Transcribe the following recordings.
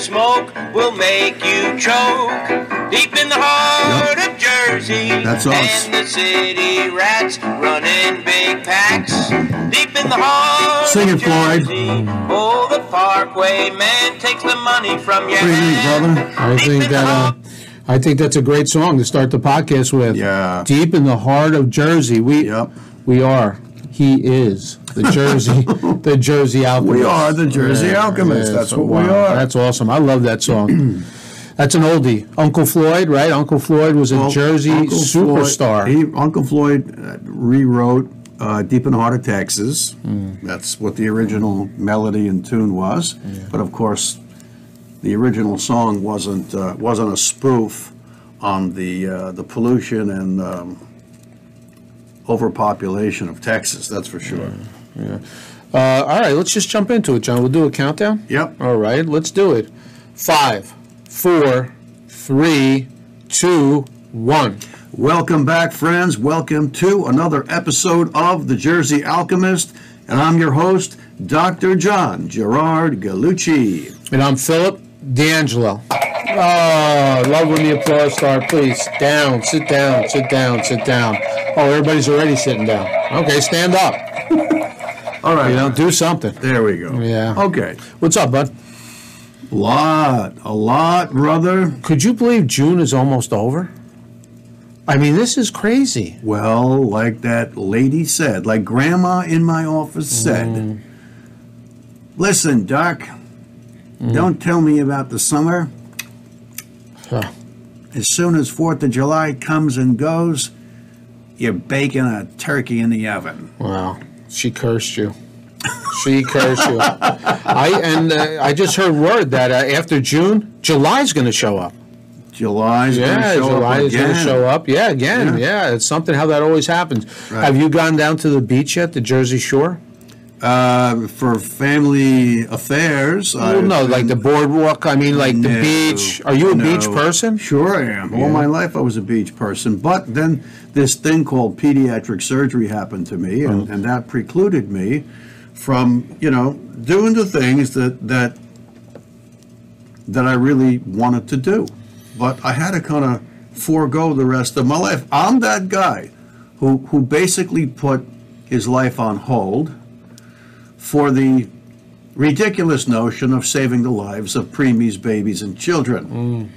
smoke will make you choke. Deep in the heart of Jersey, That's us. and the city rats running big packs. Deep in the heart Sing of it, Floyd. Jersey, oh, the Parkway man takes the money from your What do you think, hand. brother? I Deep think that uh, I think that's a great song to start the podcast with. Yeah. Deep in the heart of Jersey, we Yep. we are. He is the Jersey, the Jersey Alchemist. We are the Jersey Alchemist. That's what we are. That's awesome. I love that song. That's an oldie. Uncle Floyd, right? Uncle Floyd was a Well, Jersey Uncle superstar. Floyd, he, Uncle Floyd uh, rewrote uh, "Deep in the Heart of Texas." Mm. That's what the original melody and tune was. But of course, the original song wasn't uh, wasn't a spoof on the uh, the pollution and um, overpopulation of Texas. That's for sure. Uh, all right, let's just jump into it, John. We'll do a countdown. Yep. All right, let's do it. Five, four, three, two, one. Welcome back, friends. Welcome to another episode of The Jersey Alchemist. And I'm your host, Dr. John Gerard Galucci. And I'm Philip D'Angelo. Oh, love when the applause start. Please, down, sit down, sit down, sit down. Oh, everybody's already sitting down. Okay, stand up. All right. You know, do something. There we go. Yeah. Okay. What's up, bud? Lot, a lot, brother. Could you believe June is almost over? I mean, this is crazy. Well, like that lady said, like grandma in my office said, Mm. listen, Doc, don't tell me about the summer. Huh. As soon as 4th of July comes and goes, you're baking a turkey in the oven. Wow, she cursed you. She cursed you. I and uh, I just heard word that uh, after June, July's going to show up. July's going to Yeah, show July is going to show up. Yeah, again. Yeah. Yeah. it's something how that always happens. Right. Have you gone down to the beach yet, the Jersey Shore? Uh, for family affairs. Well, I've no, like been- the boardwalk. I mean, like the No, beach. Are you a beach no. person? Sure, I am. All my life, I was a beach person. But then this thing called pediatric surgery happened to me, and, Oh. and that precluded me from, you know, doing the things that that that I really wanted to do. But I had to kind of forego the rest of my life. I'm that guy who who basically put his life on hold for the ridiculous notion of saving the lives of preemies, babies, and children.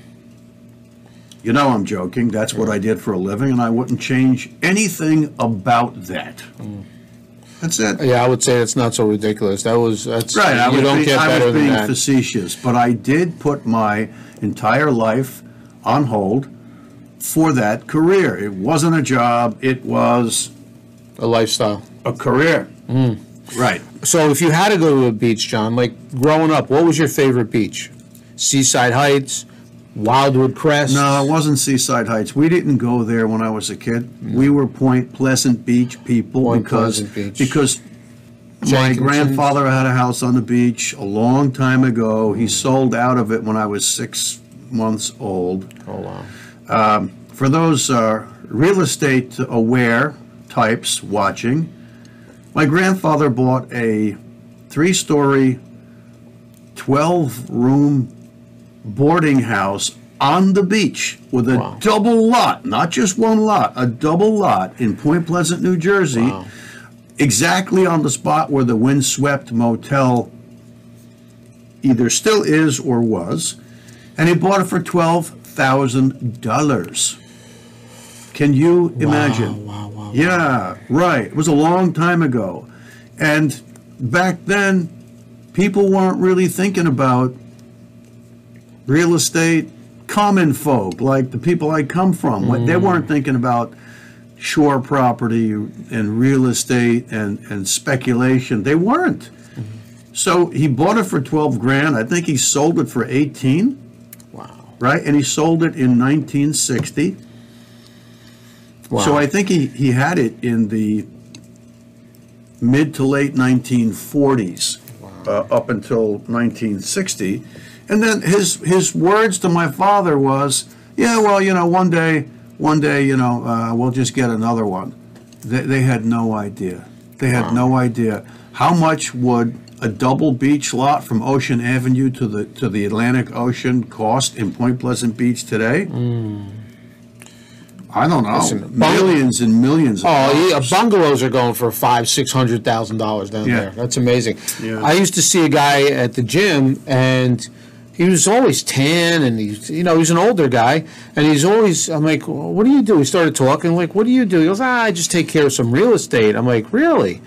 You know I'm joking. That's what I did for a living, and I wouldn't change anything about that. That's it. Yeah, I would say it's not so ridiculous. That was that's Right. I You don't being, get I better was being that. facetious, but I did put my entire life on hold for that career. It wasn't a job. It was A lifestyle. a career. Mm. Right. So, if you had to go to a beach, John, like growing up, what was your favorite beach? Seaside Heights, Wildwood Crest. No, it wasn't Seaside Heights. We didn't go there when I was a kid. We were Point Pleasant Beach people Point because Pleasant Beach. because my grandfather had a house on the beach a long time ago. He sold out of it when I was six months old. Oh wow. For those uh, real estate aware types watching, my grandfather bought a three story, 12 room boarding house on the beach with a Wow. double lot, not just one lot, a double lot in Point Pleasant, New Jersey, Wow. exactly on the spot where the windswept motel either still is or was. And he bought it for $12,000. Can you imagine? Wow, wow, wow. Yeah, right. It was a long time ago. And back then, people weren't really thinking about real estate, common folk, like the people I come from. What They mm. weren't thinking about shore property and real estate and, and speculation. They weren't. Mm-hmm. So he bought it for 12 grand. I think he sold it for 18 Wow. right? And he sold it in 1960. Wow. So I think he, he had it in the mid to late 1940s, uh, up until 1960. And then his his words to my father was, "Yeah, well, you know, one day, one day, you know, uh, we'll just get another one." They, they had no idea. They had no idea. how much would a double beach lot from Ocean Avenue to the to the Atlantic Ocean cost in Point Pleasant Beach today? I don't know. Listen, millions and millions. Of Oh, yeah, dollars. bungalows are going for five, six hundred thousand dollars down Yeah. there. That's amazing. Yeah. I used to see a guy at the gym, and he was always tan, and he's you know he's an older guy, and he's always. I'm like, well, what do you do? He started talking like, what do you do? He goes, ah, I just take care of some real estate. I'm like, really?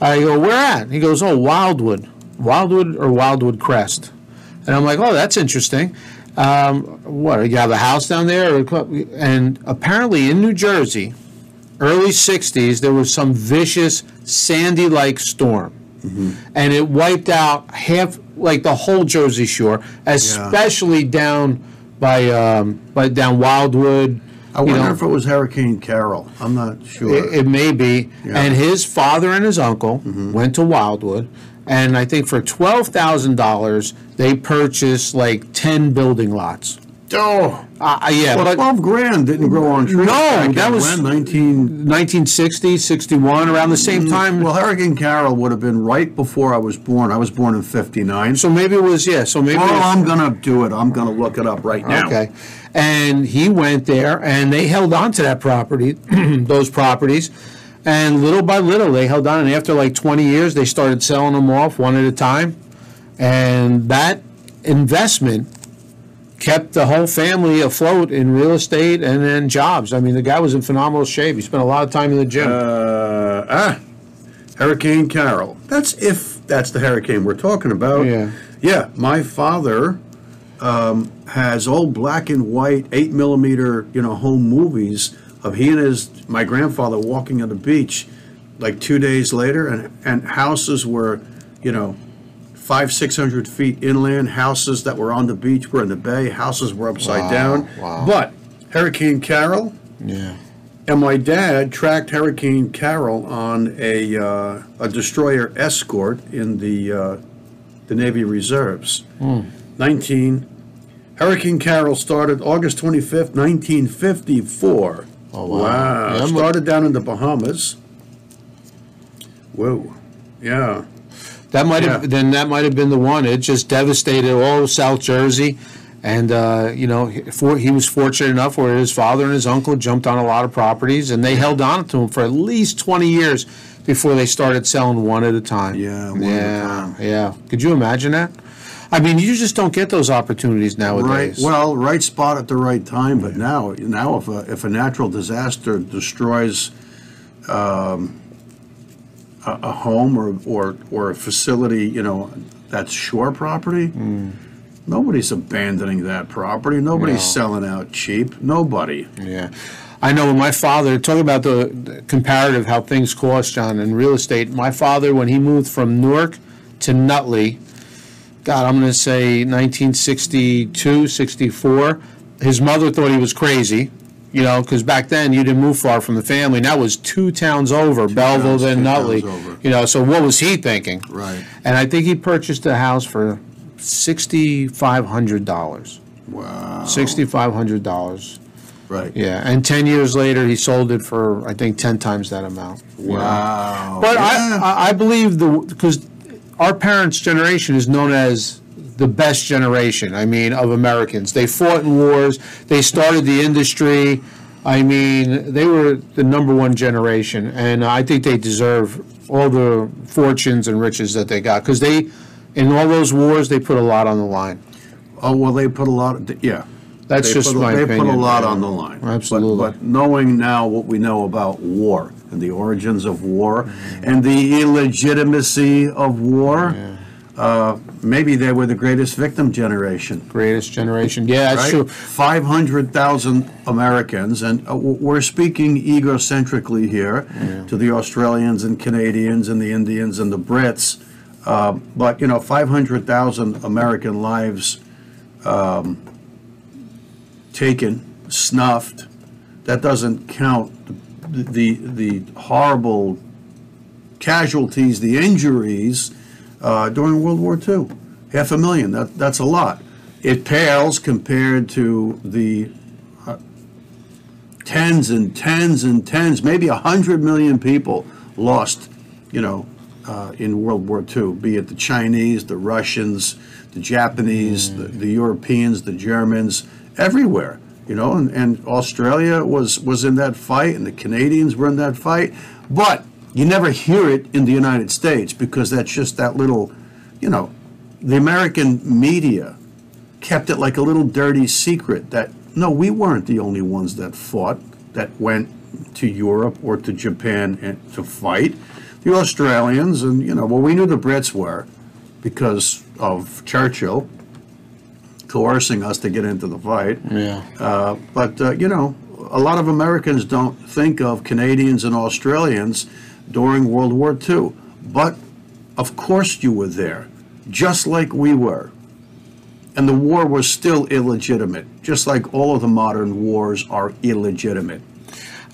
I go, where at? He goes, oh, Wildwood, Wildwood or Wildwood Crest, and I'm like, oh, that's interesting. Um, what? You have a house down there, or, a club? and apparently in New Jersey, early 60s, there was some vicious sandy like storm. And it wiped out half, like the whole Jersey Shore, especially down by, um, by down Wildwood. I wonder know. if it was Hurricane Carol. I'm not sure. It, it may be. Yeah. And his father and his uncle went to Wildwood, and I think for twelve thousand dollars they purchased like ten building lots. oh, Uh, uh, yeah, well, but twelve grand didn't grow on trees. No, back that was- when, nineteen. 1960, 61, around the same time. Well, Hurricane Carol would have been right before I was born. I was born in '59. so maybe it was yeah. So maybe. Well, was- I'm gonna do it. I'm gonna look it up right now. Okay. And he went there and they held on to that property, those properties. And little by little, they held on. And after like 20 years, they started selling them off one at a time. And that investment kept the whole family afloat in real estate and then jobs. I mean, the guy was in phenomenal shape. He spent a lot of time in the gym. Uh, ah, Hurricane Carol. That's if that's the hurricane we're talking about. Yeah. Yeah. My father um, has old black and white eight millimeter, you know, home movies of he and his my grandfather walking on the beach, like two days later, and and houses were, you know. Five, six hundred feet inland, houses that were on the beach were in the bay, houses were upside Wow, down. wow. But Hurricane Carol, yeah. and my dad tracked Hurricane Carol on a uh, a destroyer escort in the uh, the Navy Reserves. Nineteen. Hurricane Carol started August twenty fifth, nineteen fifty four. Oh, wow. Yeah, I'm- started down in the Bahamas. Whoa. Yeah. That might have Yeah. then that might have been the one. It just devastated all of South Jersey, and uh, you know, he- for, he was fortunate enough where his father and his uncle jumped on a lot of properties, and they held on to him for at least twenty years before they started selling one at a time. Yeah, one at a yeah, time. yeah. Could you imagine that? I mean, you just don't get those opportunities Right. nowadays. Well, right spot at the right time. But now, now, if a if a natural disaster destroys um, a, a home or, or or a facility, you know, that's shore property. Nobody's abandoning that property. Nobody's No. selling out cheap. Nobody. Yeah. I know my father, talk about the, the comparative, how things cost, John, in real estate. My father, when he moved from Newark to Nutley, God, I'm going to say 1962, 64, his mother thought he was crazy, you know, because back then you didn't move far from the family. And that was two towns over, Belleville, towns- then two Nutley. You know, so what was he thinking? Right. And I think he purchased a house for $6,500. Wow. $6,500. Right. Yeah, and ten years later, he sold it for I think ten times that amount. Wow. But Yeah. I, I I believe the because our parents' generation is known as the best generation. I mean, of Americans. They fought in wars. They started the industry. I mean, they were the number one generation, and I think they deserve all the fortunes and riches that they got because they, in all those wars, they put a lot on the line. Oh well, they put a lot. Yeah. That's They just put, my they opinion. put a lot on the line. But- Absolutely. But, knowing now what we know about war and the origins of war and the illegitimacy of war, uh, maybe they were the greatest victim generation. Greatest generation. Yeah, that's right? true. 500,000 Americans, and uh, we're speaking egocentrically here to the Australians and Canadians and the Indians and the Brits. Uh, but, you know, 500,000 American lives um, taken, snuffed. That doesn't count the, the, horrible casualties, the injuries uh, during World War II. Half a million, that, that's a lot. It pales compared to the uh, tens and tens and tens, maybe a hundred million people lost, you know, uh, in World War II, be it the Chinese, the Russians, the Japanese, the, the Europeans, the Germans, everywhere. You know, and, and Australia was was in that fight, and the Canadians were in that fight, but you never hear it in the United States because that's just that little, you know, the American media kept it like a little dirty secret that no, we weren't the only ones that fought, that went to Europe or to Japan and to fight. The Australians and you know, well, we knew the Brits were because of Churchill coercing us to get into the fight. Yeah. Uh, but uh, you know, a lot of Americans don't think of Canadians and Australians during World War II. But of course, you were there, just like we were. And the war was still illegitimate, just like all of the modern wars are illegitimate.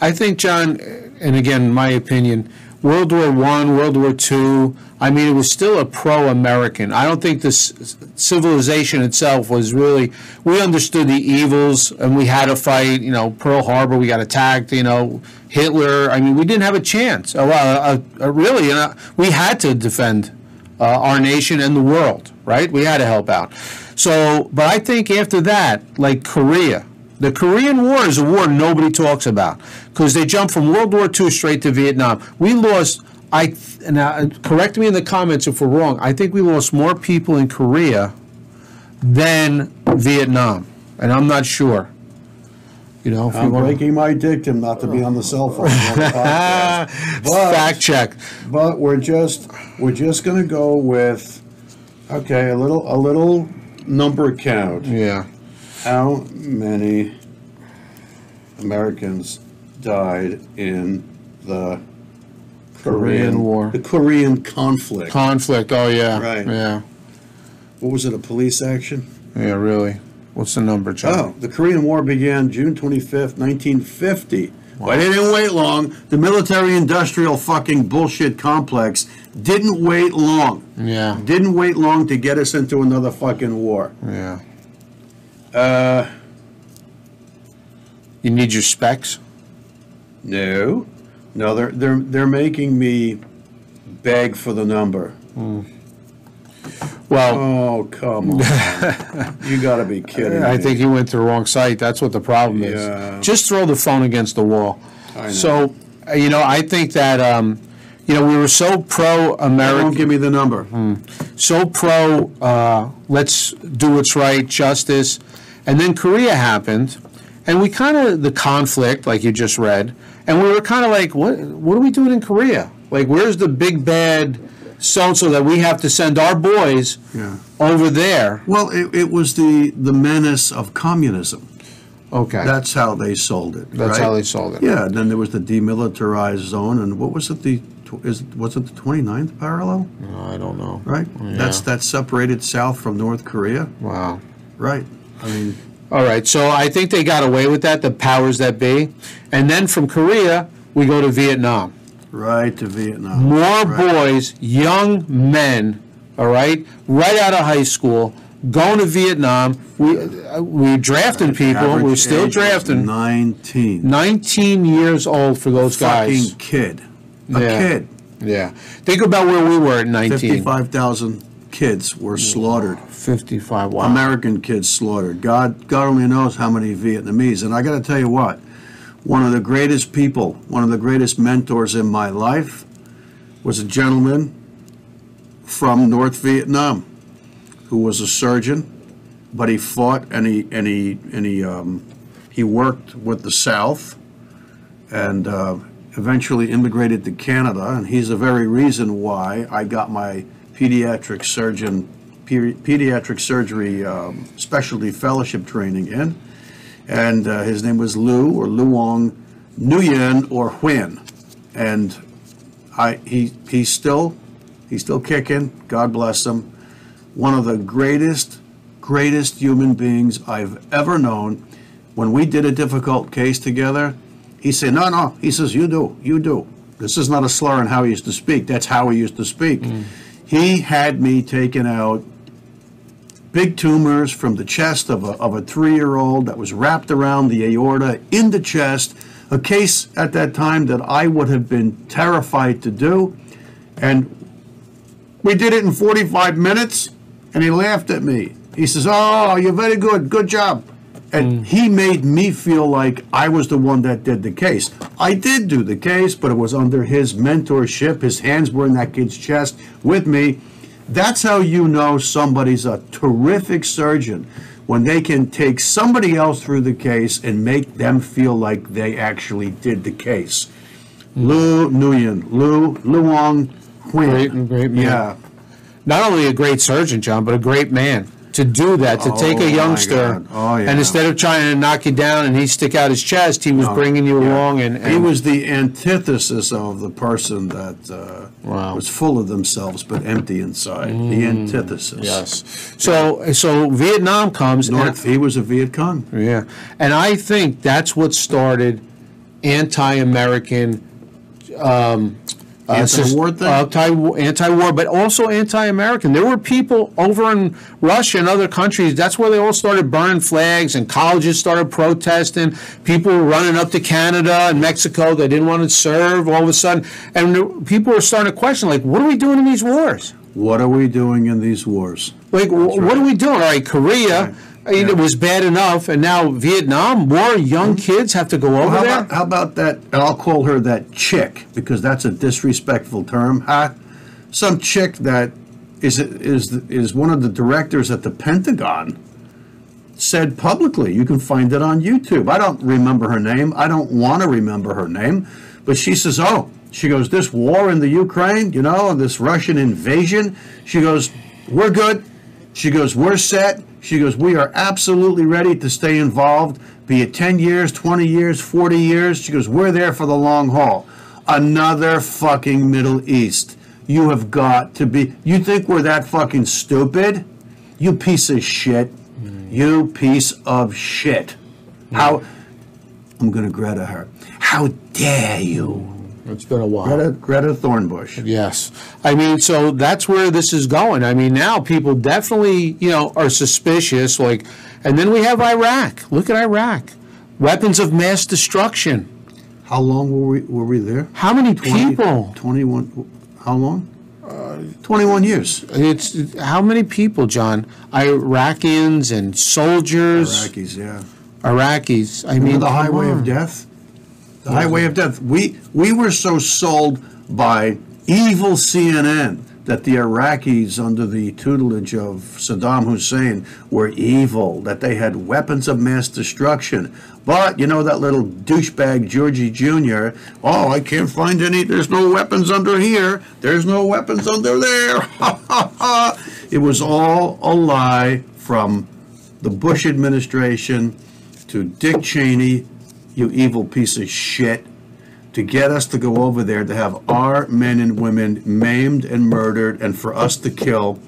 I think, John, and again, my opinion, World War One, World War Two. I mean, it was still a pro-American. I don't think this civilization itself was really. We understood the evils, and we had to fight. You know, Pearl Harbor, we got attacked. You know, Hitler. I mean, we didn't have a chance. Well, uh, uh, really, we had to defend uh, our nation and the world. Right? We had to help out. So, but I think after that, like Korea, the Korean War is a war nobody talks about because they jumped from World War II straight to Vietnam. We lost. I now uh, correct me in the comments if we're wrong. I think we lost more people in Korea than Vietnam, and I'm not sure. You know, if I'm breaking my dictum not to be on the cell phone. the. But- fact check. But we're just we're just going to go with okay, a little a little number count. Yeah, How many Americans died in the Korean War. The Korean conflict. conflict. Oh yeah, Right. Yeah, what was it? A police action? yeah, really. What's the number, John? Oh, the Korean War began June 25th, 1950. But it didn't wait long. The military-industrial fucking bullshit complex didn't wait long. Yeah, Didn't wait long to get us into another fucking war. yeah. Uh, You need your specs. no, no, they're they're they're making me beg for the number. Well, Oh come on! you got to be kidding me. I me. think you went to the wrong site. That's what the problem is. Just throw the phone against the wall. So, uh, you know, I think that, um, you know, we were so pro Don't American, give me the number. so pro, uh, let's do what's right, justice. And then Korea happened, and we kind of, the conflict, like you just read, and we were kind of like, what, what are we doing in Korea? Like, where's the big bad so and so that we have to send our boys Yeah. over there? Well, it, it was the the menace of communism. Okay. That's how they sold it. That's right? how they sold it. Yeah, and then there was the demilitarized zone, and what was it? The is was it the 29th parallel? I don't know. Right. yeah. That's that separated South from North Korea. Wow. Right. I mean, All right, so I think they got away with that, the powers that be. And then from Korea, we go to Vietnam. right to Vietnam. More Right. boys, young men, all right, right out of high school, going to Vietnam. We, uh, we're drafting people, Average we're still drafting. 19. 19 years old for those guys. Fucking kid. A Yeah. kid. Yeah. Think about where we were at 19. 55,000 kids were slaughtered. 55, wow. American kids slaughtered. God, God only knows how many Vietnamese. And I got to tell you what, one of the greatest people, one of the greatest mentors in my life, was a gentleman from North Vietnam, who was a surgeon, but he fought and he and he and he um, he worked with the South, and uh, eventually immigrated to Canada. And he's the very reason why I got my pediatric surgeon, pedi- pediatric surgery um, specialty fellowship training in. And uh, his name was Lou or Luong Nguyen or Huyen, and I he he's still he's still kicking. God bless him. One of the greatest greatest human beings I've ever known. When we did a difficult case together, he said, "No, no." He says, "You do, you do." This is not a slur on how he used to speak. That's how he used to speak. He had me taken out big tumors from the chest of a, of a three-year-old that was wrapped around the aorta in the chest, a case at that time that I would have been terrified to do. And We did it in 45 minutes, and he laughed at me. He says, "Oh, you're very good. Good job." And mm. he made me feel like I was the one that did the case. I did do the case, but it was under his mentorship. His hands were in that kid's chest with me. That's how you know somebody's a terrific surgeon when they can take somebody else through the case and make them feel like they actually did the case. Lu Nguyen, Lu Luong Huyen. Great- great man. Yeah. Not only a great surgeon, John, but a great man. To do that, to take Oh, a my youngster, God. Oh, yeah. and instead of trying to knock you down and he stick out his chest, he was bringing you along. And, and he was the antithesis of the person that uh, Wow. was full of themselves but empty inside. The antithesis. yes. So so Vietnam comes. and- North, he was a Viet Cong. Yeah, and I think that's what started anti-American. Um, Uh, anti-war sus- thing? Uh, Anti, anti-war, but also anti-American. There were people over in Russia and other countries. That's where they all started burning flags, and colleges started protesting. People were running up to Canada and Mexico. They didn't want to serve. All of a sudden, and people were starting to question, like, what are we doing in these wars? What are we doing in these wars? Like, wh- what are we doing? All right, Korea. Right. I mean, Yeah. It was bad enough, and now Vietnam. More young mm-hmm. kids have to go over how, there. about, how about that? And I'll call her that chick because that's a disrespectful term. Huh? Some chick that is is is one of the directors at the Pentagon said publicly. You can find it on YouTube. I don't remember her name. I don't want to remember her name, but she says, "Oh, she goes this war in the Ukraine, you know, this Russian invasion." She goes, "We're good." She goes, We're set. She goes, We are absolutely ready to stay involved, be it 10 years, 20 years, 40 years. She goes, We're there for the long haul. Another fucking Middle East. You have got to be. You think we're that fucking stupid? You piece of shit. Mm. You piece of shit. How. Mm. I'm going to Greta her. How dare you? It's been a while. Greta, Greta Thornbush. Yes, I mean, so that's where this is going. I mean, now people definitely, you know, are suspicious. Like, and then we have Iraq. Look at Iraq, weapons of mass destruction. How long were we, were we there? How many 20 people? 21, how long? 21 years. It's how many people, John? Iraqis and soldiers, Iraqis, yeah. Iraqis. I mean, the highway of death? The highway of death. We, we were so sold by evil CNN that the Iraqis, under the tutelage of Saddam Hussein, were evil, that they had weapons of mass destruction. But, you know, that little douchebag Georgie Jr., oh, I can't find any, there's no weapons under here, there's no weapons under there. it was all a lie from the Bush administration to Dick Cheney, you evil piece of shit, to get us to go over there to have our men and women maimed and murdered and for us to kill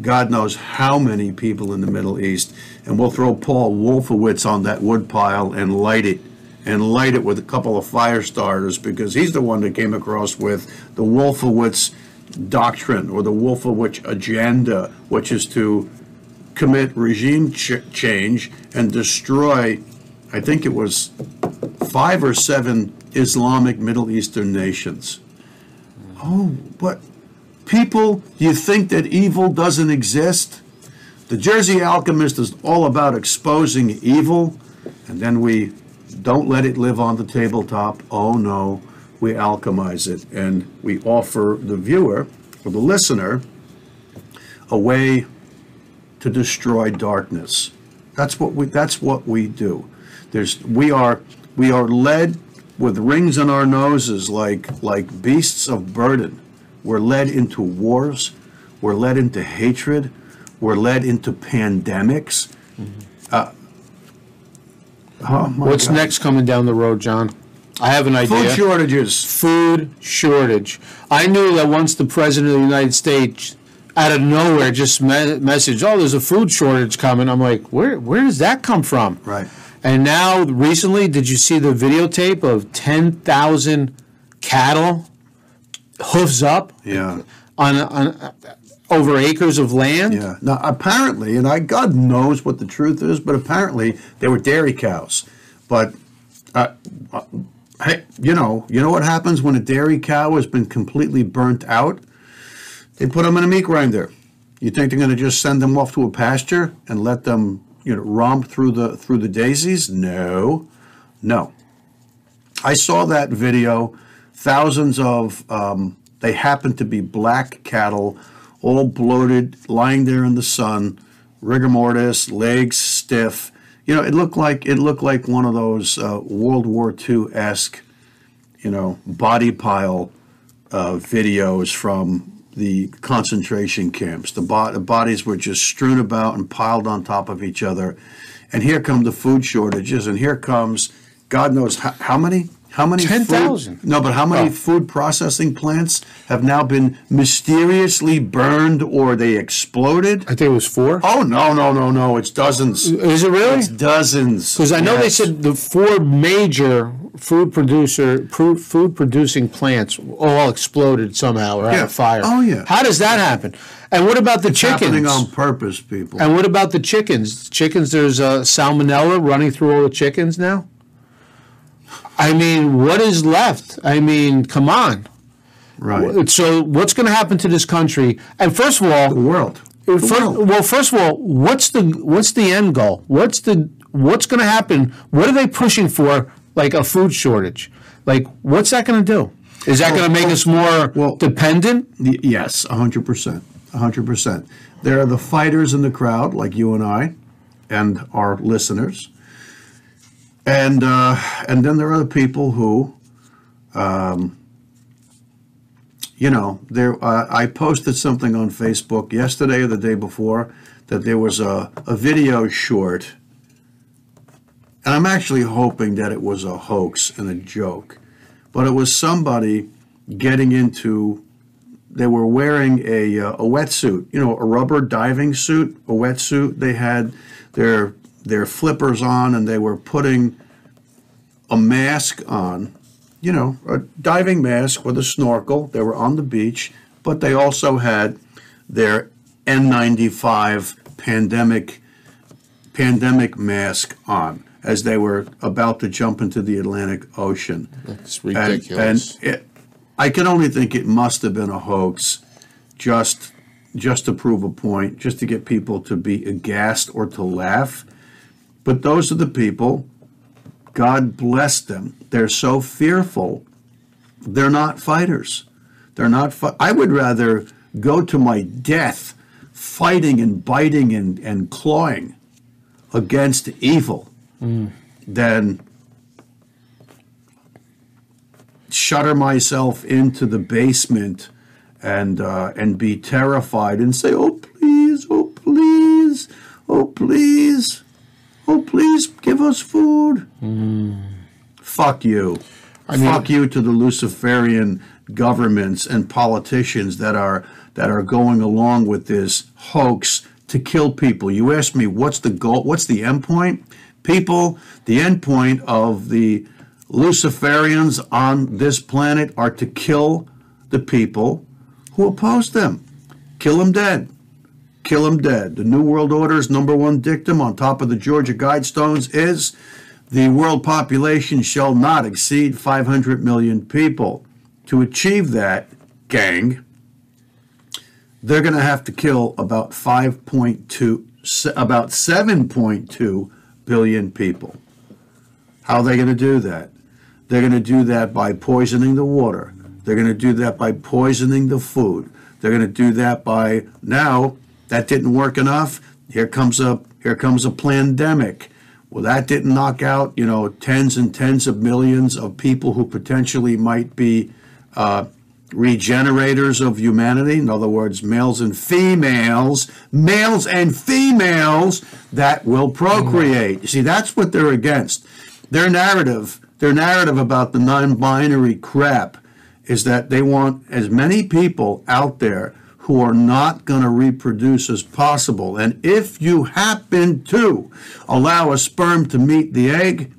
God knows how many people in the Middle East. And we'll throw Paul Wolfowitz on that woodpile and light it. And light it with a couple of fire starters because he's the one that came across with the Wolfowitz doctrine or the Wolfowitz agenda, which is to commit regime ch- change and destroy, I think it was five or seven Islamic Middle Eastern nations. Oh, but people, you think that evil doesn't exist? The Jersey Alchemist is all about exposing evil, and then we don't let it live on the tabletop. Oh no, we alchemize it, and we offer the viewer or the listener a way to destroy darkness. That's what we that's what we do. There's we are we are led with rings on our noses like like beasts of burden. We're led into wars, we're led into hatred, we're led into pandemics. Uh, oh What's God. next coming down the road, John? I have an idea. Food shortages. food shortage. I knew that once the president of the United States, out of nowhere, just me- messaged, "Oh, there's a food shortage coming." I'm like, "Where? Where does that come from?" Right. And now, recently, did you see the videotape of ten thousand cattle, hooves up, Yeah. on, on over acres of land? Yeah. Now, apparently, and I God knows what the truth is, but apparently they were dairy cows. But uh, uh, hey, you know, you know what happens when a dairy cow has been completely burnt out? They put them in a meat grinder. You think they're going to just send them off to a pasture and let them, you know, romp through the through the daisies? No, no. I saw that video. Thousands of um, they happen to be black cattle, all bloated, lying there in the sun, rigor mortis, legs stiff. You know, it looked like it looked like one of those uh, World War II esque, you know, body pile uh, videos from the concentration camps. The, bo- bodies were just strewn about and piled on top of each other. And here come the food shortages, and here comes God knows how, how many. How many? 10,000. No, but how many Oh. food processing plants have now been mysteriously burned or they exploded? I think it was four. Oh no, no, no, no! It's dozens. Is it really? It's dozens. Because I know they said the four major food producer food producing plants all exploded somehow or had a fire. Oh, yeah. How does that happen? And what about the It's chickens? happening on purpose, people. and what about the chickens? Chickens, there's uh, salmonella running through all the chickens now. I mean, what is left? I mean, come on. right. So, what's going to happen to this country? And first of all, The world. The Fir- world. well, first of all, what's the what's the end goal? What's the what's going to happen? What are they pushing for? Like a food shortage? Like what's that going to do? Is that going to make us more well- dependent? Y- Yes, hundred percent, hundred percent. There are the fighters in the crowd, like you and I, and our listeners, and uh, and then there are the people who, um, you know, there. Uh, I posted something on Facebook yesterday or the day before that there was a, a video short, I'm actually hoping that it was a hoax and a joke, but it was somebody getting into they were wearing a, uh, a wetsuit, you know, a rubber diving suit, a wetsuit. They had their their flippers on, and they were putting a mask on, you know, a diving mask with a snorkel. They were on the beach, but they also had their N95 pandemic pandemic mask on as they were about to jump into the Atlantic Ocean. And- ridiculous. And, it, I can only think it must have been a hoax, just just to prove a point, just to get people to be aghast or to laugh. But those are the people. God bless them. They're so fearful. They're not fighters. They're not. Fi- I would rather go to my death fighting and biting and, and clawing against evil than shutter myself into the basement and uh, and be terrified and say, "Oh please, oh please, oh please, oh please, give us food." Fuck you. mean- Fuck you to the Luciferian governments and politicians that are that are going along with this hoax to kill people. You ask me what's the goal? What's the end point? People, the end point of the Luciferians on this planet are to kill the people who oppose them. Kill them dead. Kill them dead. The New World Order's number one dictum on top of the Georgia Guidestones is the world population shall not exceed 500 million people. To achieve that, gang, they're going to have to kill about 5.2, about 7.2 billion people. How are they going to do that? They're going to do that by poisoning the water. They're going to do that by poisoning the food. They're going to do that by now that didn't work enough. Here comes a here comes a pandemic. Well, that didn't knock out you know tens and tens of millions of people who potentially might be uh, regenerators of humanity. In other words, males and females, males and females that will procreate. You see, that's what they're against. Their narrative, their narrative about the non-binary crap is that they want as many people out there who are not going to reproduce as possible. And if you happen to allow a sperm to meet the egg,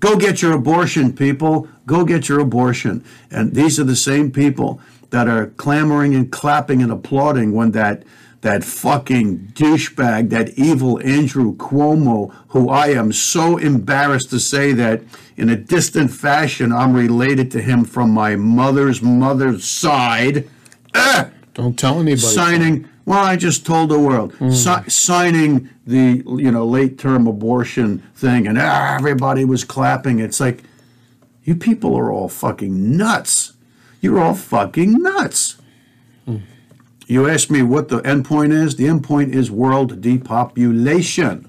go get your abortion, people. Go get your abortion. And these are the same people that are clamoring and clapping and applauding when that that fucking douchebag, that evil Andrew Cuomo, who I am so embarrassed to say that in a distant fashion I'm related to him from my mother's mother's side. Ah! Don't tell anybody. signing. Well, I just told the world si- signing the you know late term abortion thing, and ah, everybody was clapping. It's like you people are all fucking nuts. You're all fucking nuts. You asked me what the end point is. The end point is world depopulation.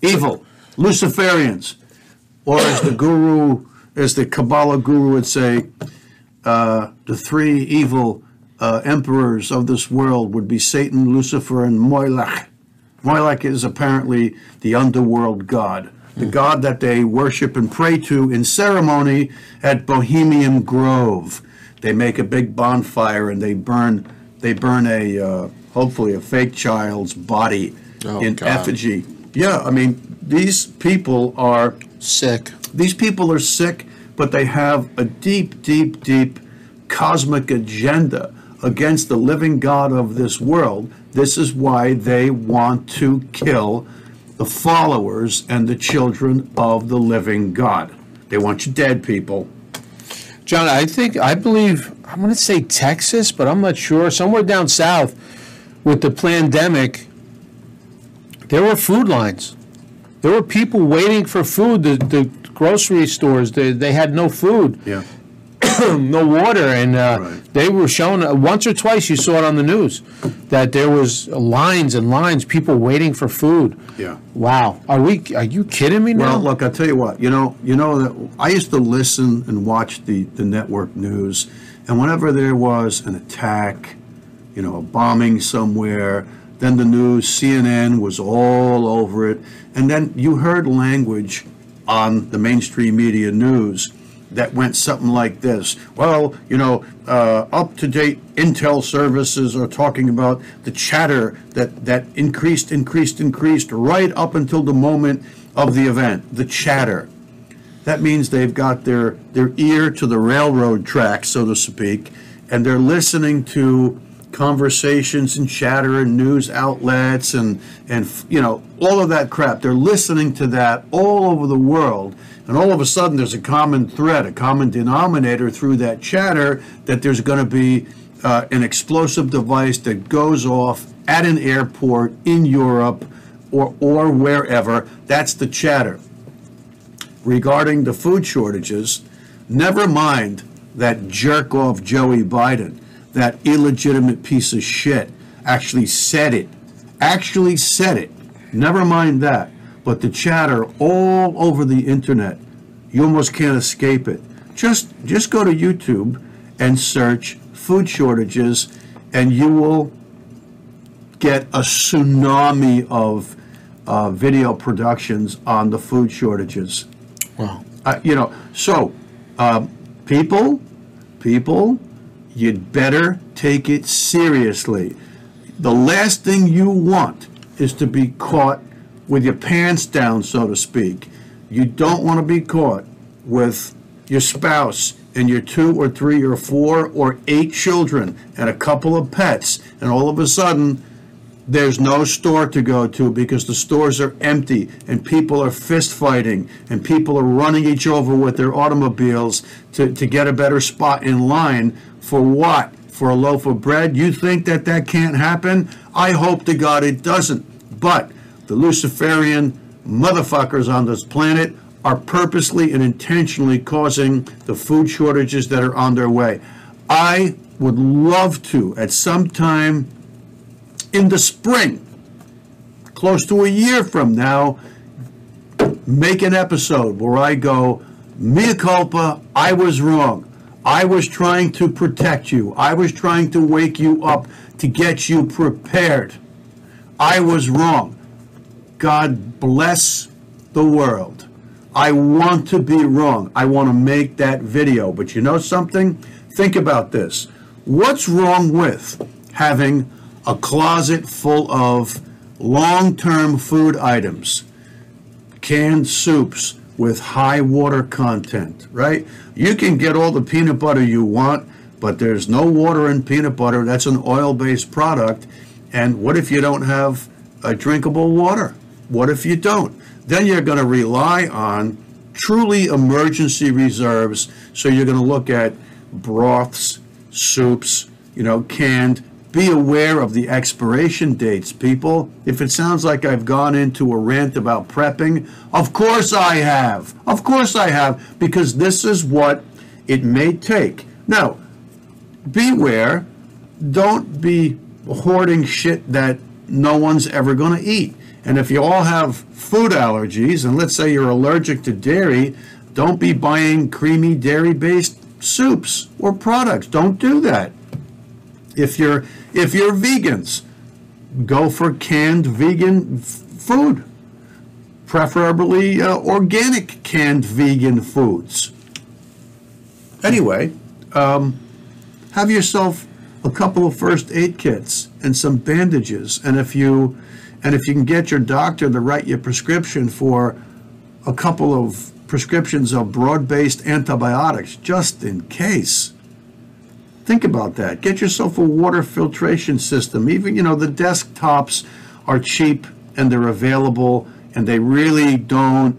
Evil, Luciferians, or as the guru, as the Kabbalah guru would say, uh, the three evil uh, emperors of this world would be Satan, Lucifer, and Moilach. Moilach is apparently the underworld god, the god that they worship and pray to in ceremony at Bohemian Grove. They make a big bonfire and they burn, they burn a uh, hopefully a fake child's body Oh, in God. effigy. Yeah, I mean these people are Sick. these people are sick, but they have a deep, deep, deep cosmic agenda against the living God of this world. This is why they want to kill the followers and the children of the living God. They want you dead, people. John, I think, I believe, I'm going to say Texas, but I'm not sure. Somewhere down south with the pandemic, there were food lines. There were people waiting for food. The, the grocery stores, they, they had no food, Yeah. no water, and uh, Right. they were shown uh, once or twice you saw it on the news, that there was lines and lines, people waiting for food. Yeah. Wow. Are we, are you kidding me now? Well, look, I'll tell you what. You know, you know that I used to listen and watch the the network news, and whenever there was an attack, you know, a bombing somewhere, then the news, CNN was all over it, and then you heard language on the mainstream media news that went something like this. Well, you know, uh, up to date intel services are talking about the chatter that, that increased, increased, increased right up until the moment of the event. The chatter. That means they've got their, their ear to the railroad track, so to speak, and they're listening to conversations and chatter and news outlets and, and you know, all of that crap. They're listening to that all over the world. And all of a sudden, there's a common thread, a common denominator through that chatter that there's going to be uh, an explosive device that goes off at an airport in Europe or, or wherever. That's the chatter regarding the food shortages, never mind that jerk off Joey Biden, that illegitimate piece of shit, actually said it. Actually said it. Never mind that. But the chatter all over the internet, you almost can't escape it. Just just go to YouTube and search food shortages and you will get a tsunami of uh, video productions on the food shortages. Wow. Uh, you know, so um, people, people, you'd better take it seriously. The last thing you want is to be caught with your pants down, so to speak. You don't want to be caught with your spouse and your two or three or four or eight children and a couple of pets, and all of a sudden, there's no store to go to because the stores are empty and people are fist fighting and people are running each over with their automobiles to, to get a better spot in line for what? For a loaf of bread? You think that that can't happen? I hope to God it doesn't. But the Luciferian motherfuckers on this planet are purposely and intentionally causing the food shortages that are on their way. I would love to, at some time in the spring, close to a year from now, make an episode where I go, mea culpa, I was wrong. I was trying to protect you. I was trying to wake you up to get you prepared. I was wrong. God bless the world. I want to be wrong. I want to make that video. But you know something? Think about this. What's wrong with having a closet full of long term food items, canned soups with high water content, right? You can get all the peanut butter you want, but there's no water in peanut butter. That's an oil based product. And what if you don't have a drinkable water? What if you don't? Then you're going to rely on truly emergency reserves. So you're going to look at broths, soups, you know, canned. Be aware of the expiration dates, people. If it sounds like I've gone into a rant about prepping, of course I have. Of course I have, because this is what it may take. Now, beware, don't be hoarding shit that no one's ever going to eat. And if you all have food allergies, and let's say you're allergic to dairy, don't be buying creamy dairy based soups or products. Don't do that. If you're if you're vegans, go for canned vegan food, preferably uh, organic canned vegan foods. Anyway, um, have yourself a couple of first aid kits and some bandages, and if you and if you can get your doctor to write you a prescription for a couple of prescriptions of broad-based antibiotics, just in case. Think about that. Get yourself a water filtration system. Even, you know, the desktops are cheap and they're available and they really don't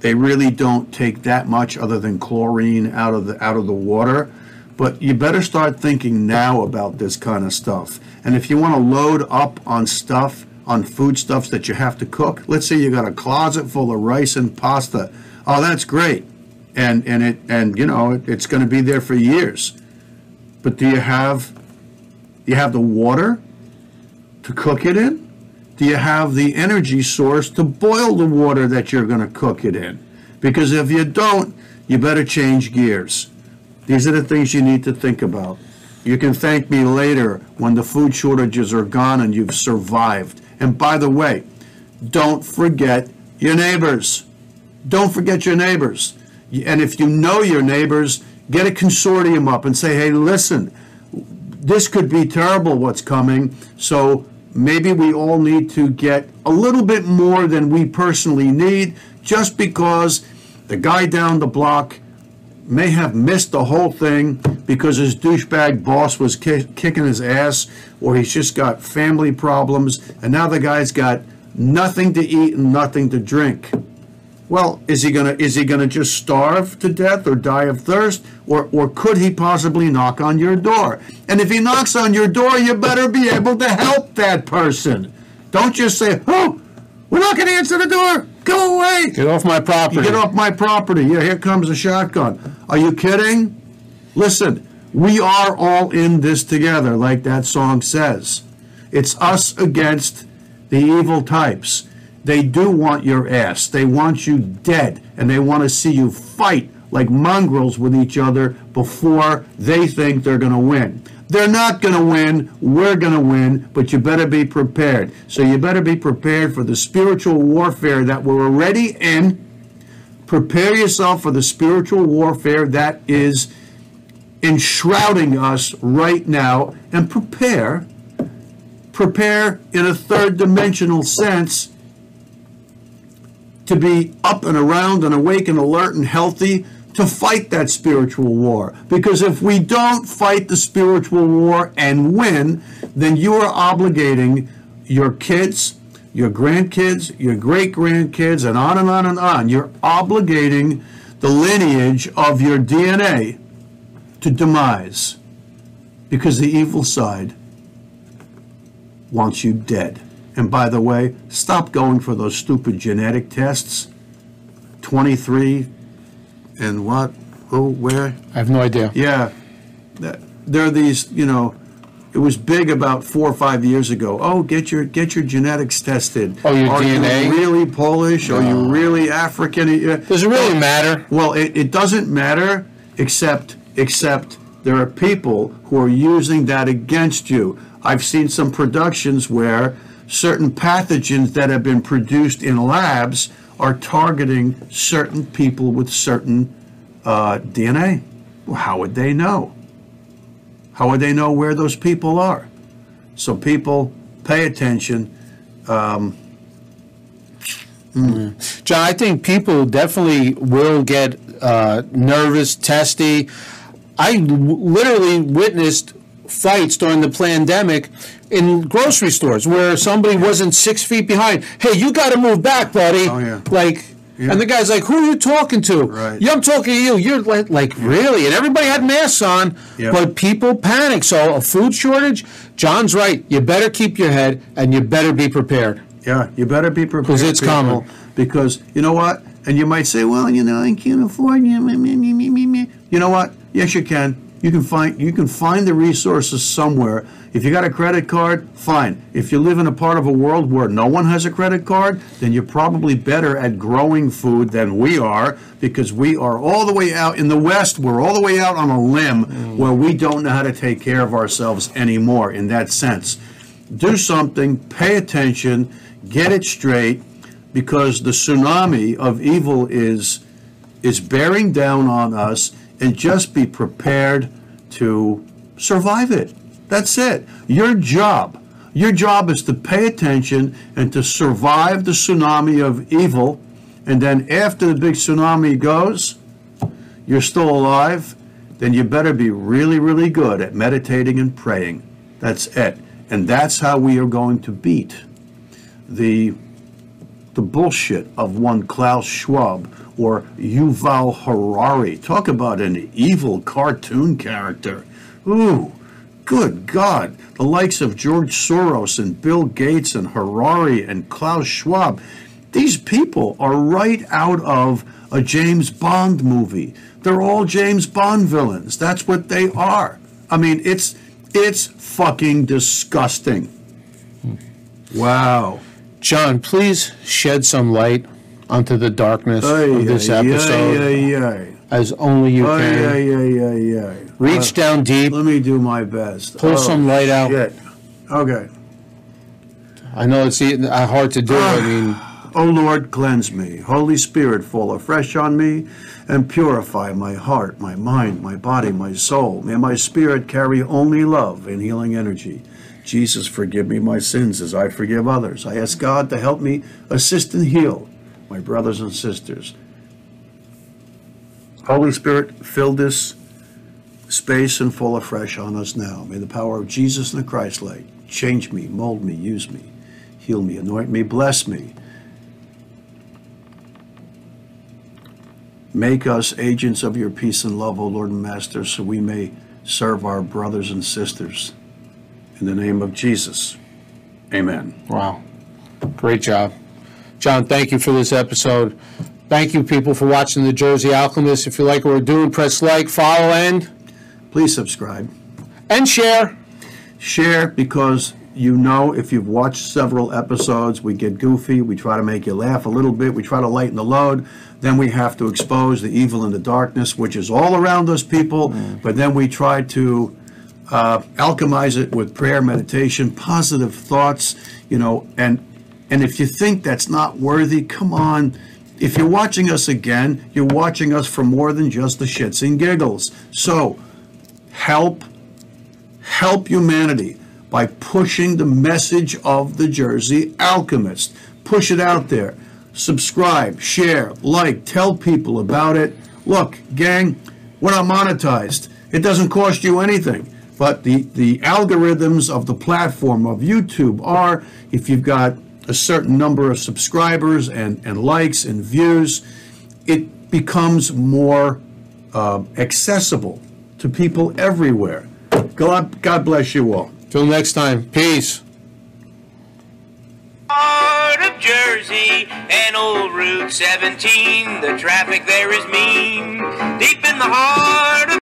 they really don't take that much other than chlorine out of the out of the water. But you better start thinking now about this kind of stuff. And if you want to load up on stuff, on foodstuffs that you have to cook, let's say you got a closet full of rice and pasta. Oh, that's great. And and it and you know, it, it's going to be there for years. But do you have you have the water to cook it in? Do you have the energy source to boil the water that you're going to cook it in? Because if you don't, you better change gears. These are the things you need to think about. You can thank me later when the food shortages are gone and you've survived. And by the way, don't forget your neighbors. Don't forget your neighbors. And if you know your neighbors, get a consortium up and say, hey, listen, this could be terrible what's coming. So maybe we all need to get a little bit more than we personally need just because the guy down the block may have missed the whole thing because his douchebag boss was ki- kicking his ass or he's just got family problems and now the guy's got nothing to eat and nothing to drink. Well, is he gonna is he gonna just starve to death or die of thirst, or or could he possibly knock on your door? And if he knocks on your door, you better be able to help that person. Don't just say, "Oh, we're not going to answer the door. Go away." Get off my property. Get off my property. Yeah, here comes a shotgun. Are you kidding? Listen, we are all in this together, like that song says. It's us against the evil types. They do want your ass. They want you dead, and they want to see you fight like mongrels with each other before they think they're going to win. They're not going to win. We're going to win, but you better be prepared. So you better be prepared for the spiritual warfare that we're already in. Prepare yourself for the spiritual warfare that is enshrouding us right now, and prepare. Prepare in a third dimensional sense to be up and around and awake and alert and healthy to fight that spiritual war. Because if we don't fight the spiritual war and win, then you are obligating your kids, your grandkids, your great grandkids, and on and on and on. You're obligating the lineage of your DNA to demise because the evil side wants you dead. And by the way, stop going for those stupid genetic tests. 23 and what? Who? Where? I have no idea. Yeah. Th- There are these, you know, it was big about four or five years ago. Oh, get your get your genetics tested. Oh, your Are DNA? you really Polish? Are you really African? Does it really matter? Well, it, it doesn't matter except except there are people who are using that against you. I've seen some productions where certain pathogens that have been produced in labs are targeting certain people with certain uh, DNA. Well, how would they know? How would they know where those people are? So people pay attention. John, I think people definitely will get uh, nervous, testy. I literally witnessed fights during the pandemic in grocery stores where somebody wasn't six feet behind. Hey, you got to move back, buddy. Oh, yeah. Like, And the guy's like, "Who are you talking to?" Right. Yeah, I'm talking to you. You're like, like really? And everybody had masks on, Yeah. but people panic. So a food shortage. John's right. You better keep your head, and you better be prepared. Yeah, you better be prepared because it's people, coming. Because you know what? And you might say, well, you know, I can't afford you. me, me, me, me, me, me." You know what? Yes, you can. You can find you can find the resources somewhere. If you got a credit card, fine. If you live in a part of a world where no one has a credit card, then you're probably better at growing food than we are because we are all the way out in the West. We're all the way out on a limb where we don't know how to take care of ourselves anymore in that sense do something, pay attention, get it straight, because the tsunami of evil is is bearing down on us, and just be prepared to survive it. That's it. Your job, your job is to pay attention and to survive the tsunami of evil, and then after the big tsunami goes, you're still alive, then you better be really, really good at meditating and praying. That's it. And that's how we are going to beat the the bullshit of one Klaus Schwab or Yuval Harari. Talk about an evil cartoon character. Ooh, good God. The likes of George Soros and Bill Gates and Harari and Klaus Schwab. These people are right out of a James Bond movie. They're all James Bond villains. That's what they are. I mean, it's it's fucking disgusting. Wow. John, please shed some light onto the darkness Ay, of this ay, episode ay, ay, ay. as only you can. Reach Uh, down deep. Let me do my best. Pull Oh, some light out. Shit. Okay. I know it's e- uh, hard to do. I mean, O Lord, cleanse me. Holy Spirit, fall afresh on me and purify my heart, my mind, my body, my soul. May my spirit carry only love and healing energy. Jesus, forgive me my sins as I forgive others. I ask God to help me assist and heal my brothers and sisters. Holy Spirit, fill this space and fall afresh on us now. May the power of Jesus and the Christ light change me, mold me, use me, heal me, anoint me, bless me. Make us agents of your peace and love, O Lord and Master, so we may serve our brothers and sisters. In the name of Jesus. Amen. wow. Great job. John, thank you for this episode. Thank you, people, for watching The Jersey Alchemist. If you like what we're doing, press like, follow, and, Please subscribe. and share. Share because you know if you've watched several episodes, we get goofy. We try to make you laugh a little bit. We try to lighten the load. Then we have to expose the evil and the darkness, which is all around us, people. But then we try to uh, alchemize it with prayer, meditation, positive thoughts, you know. And and if you think that's not worthy, come on. If you're watching us again, you're watching us for more than just the shits and giggles. So help help humanity by pushing the message of the Jersey Alchemist. Push it out there. Subscribe, share, like, tell people about it. Look, gang, we're not monetized. It doesn't cost you anything. But the, the algorithms of the platform of YouTube are if you've got a certain number of subscribers and, and likes and views, it becomes more uh, accessible to people everywhere. God, God bless you all. Till next time. Peace. Heart of Jersey and old Route 17. The traffic there is mean. Deep in the heart of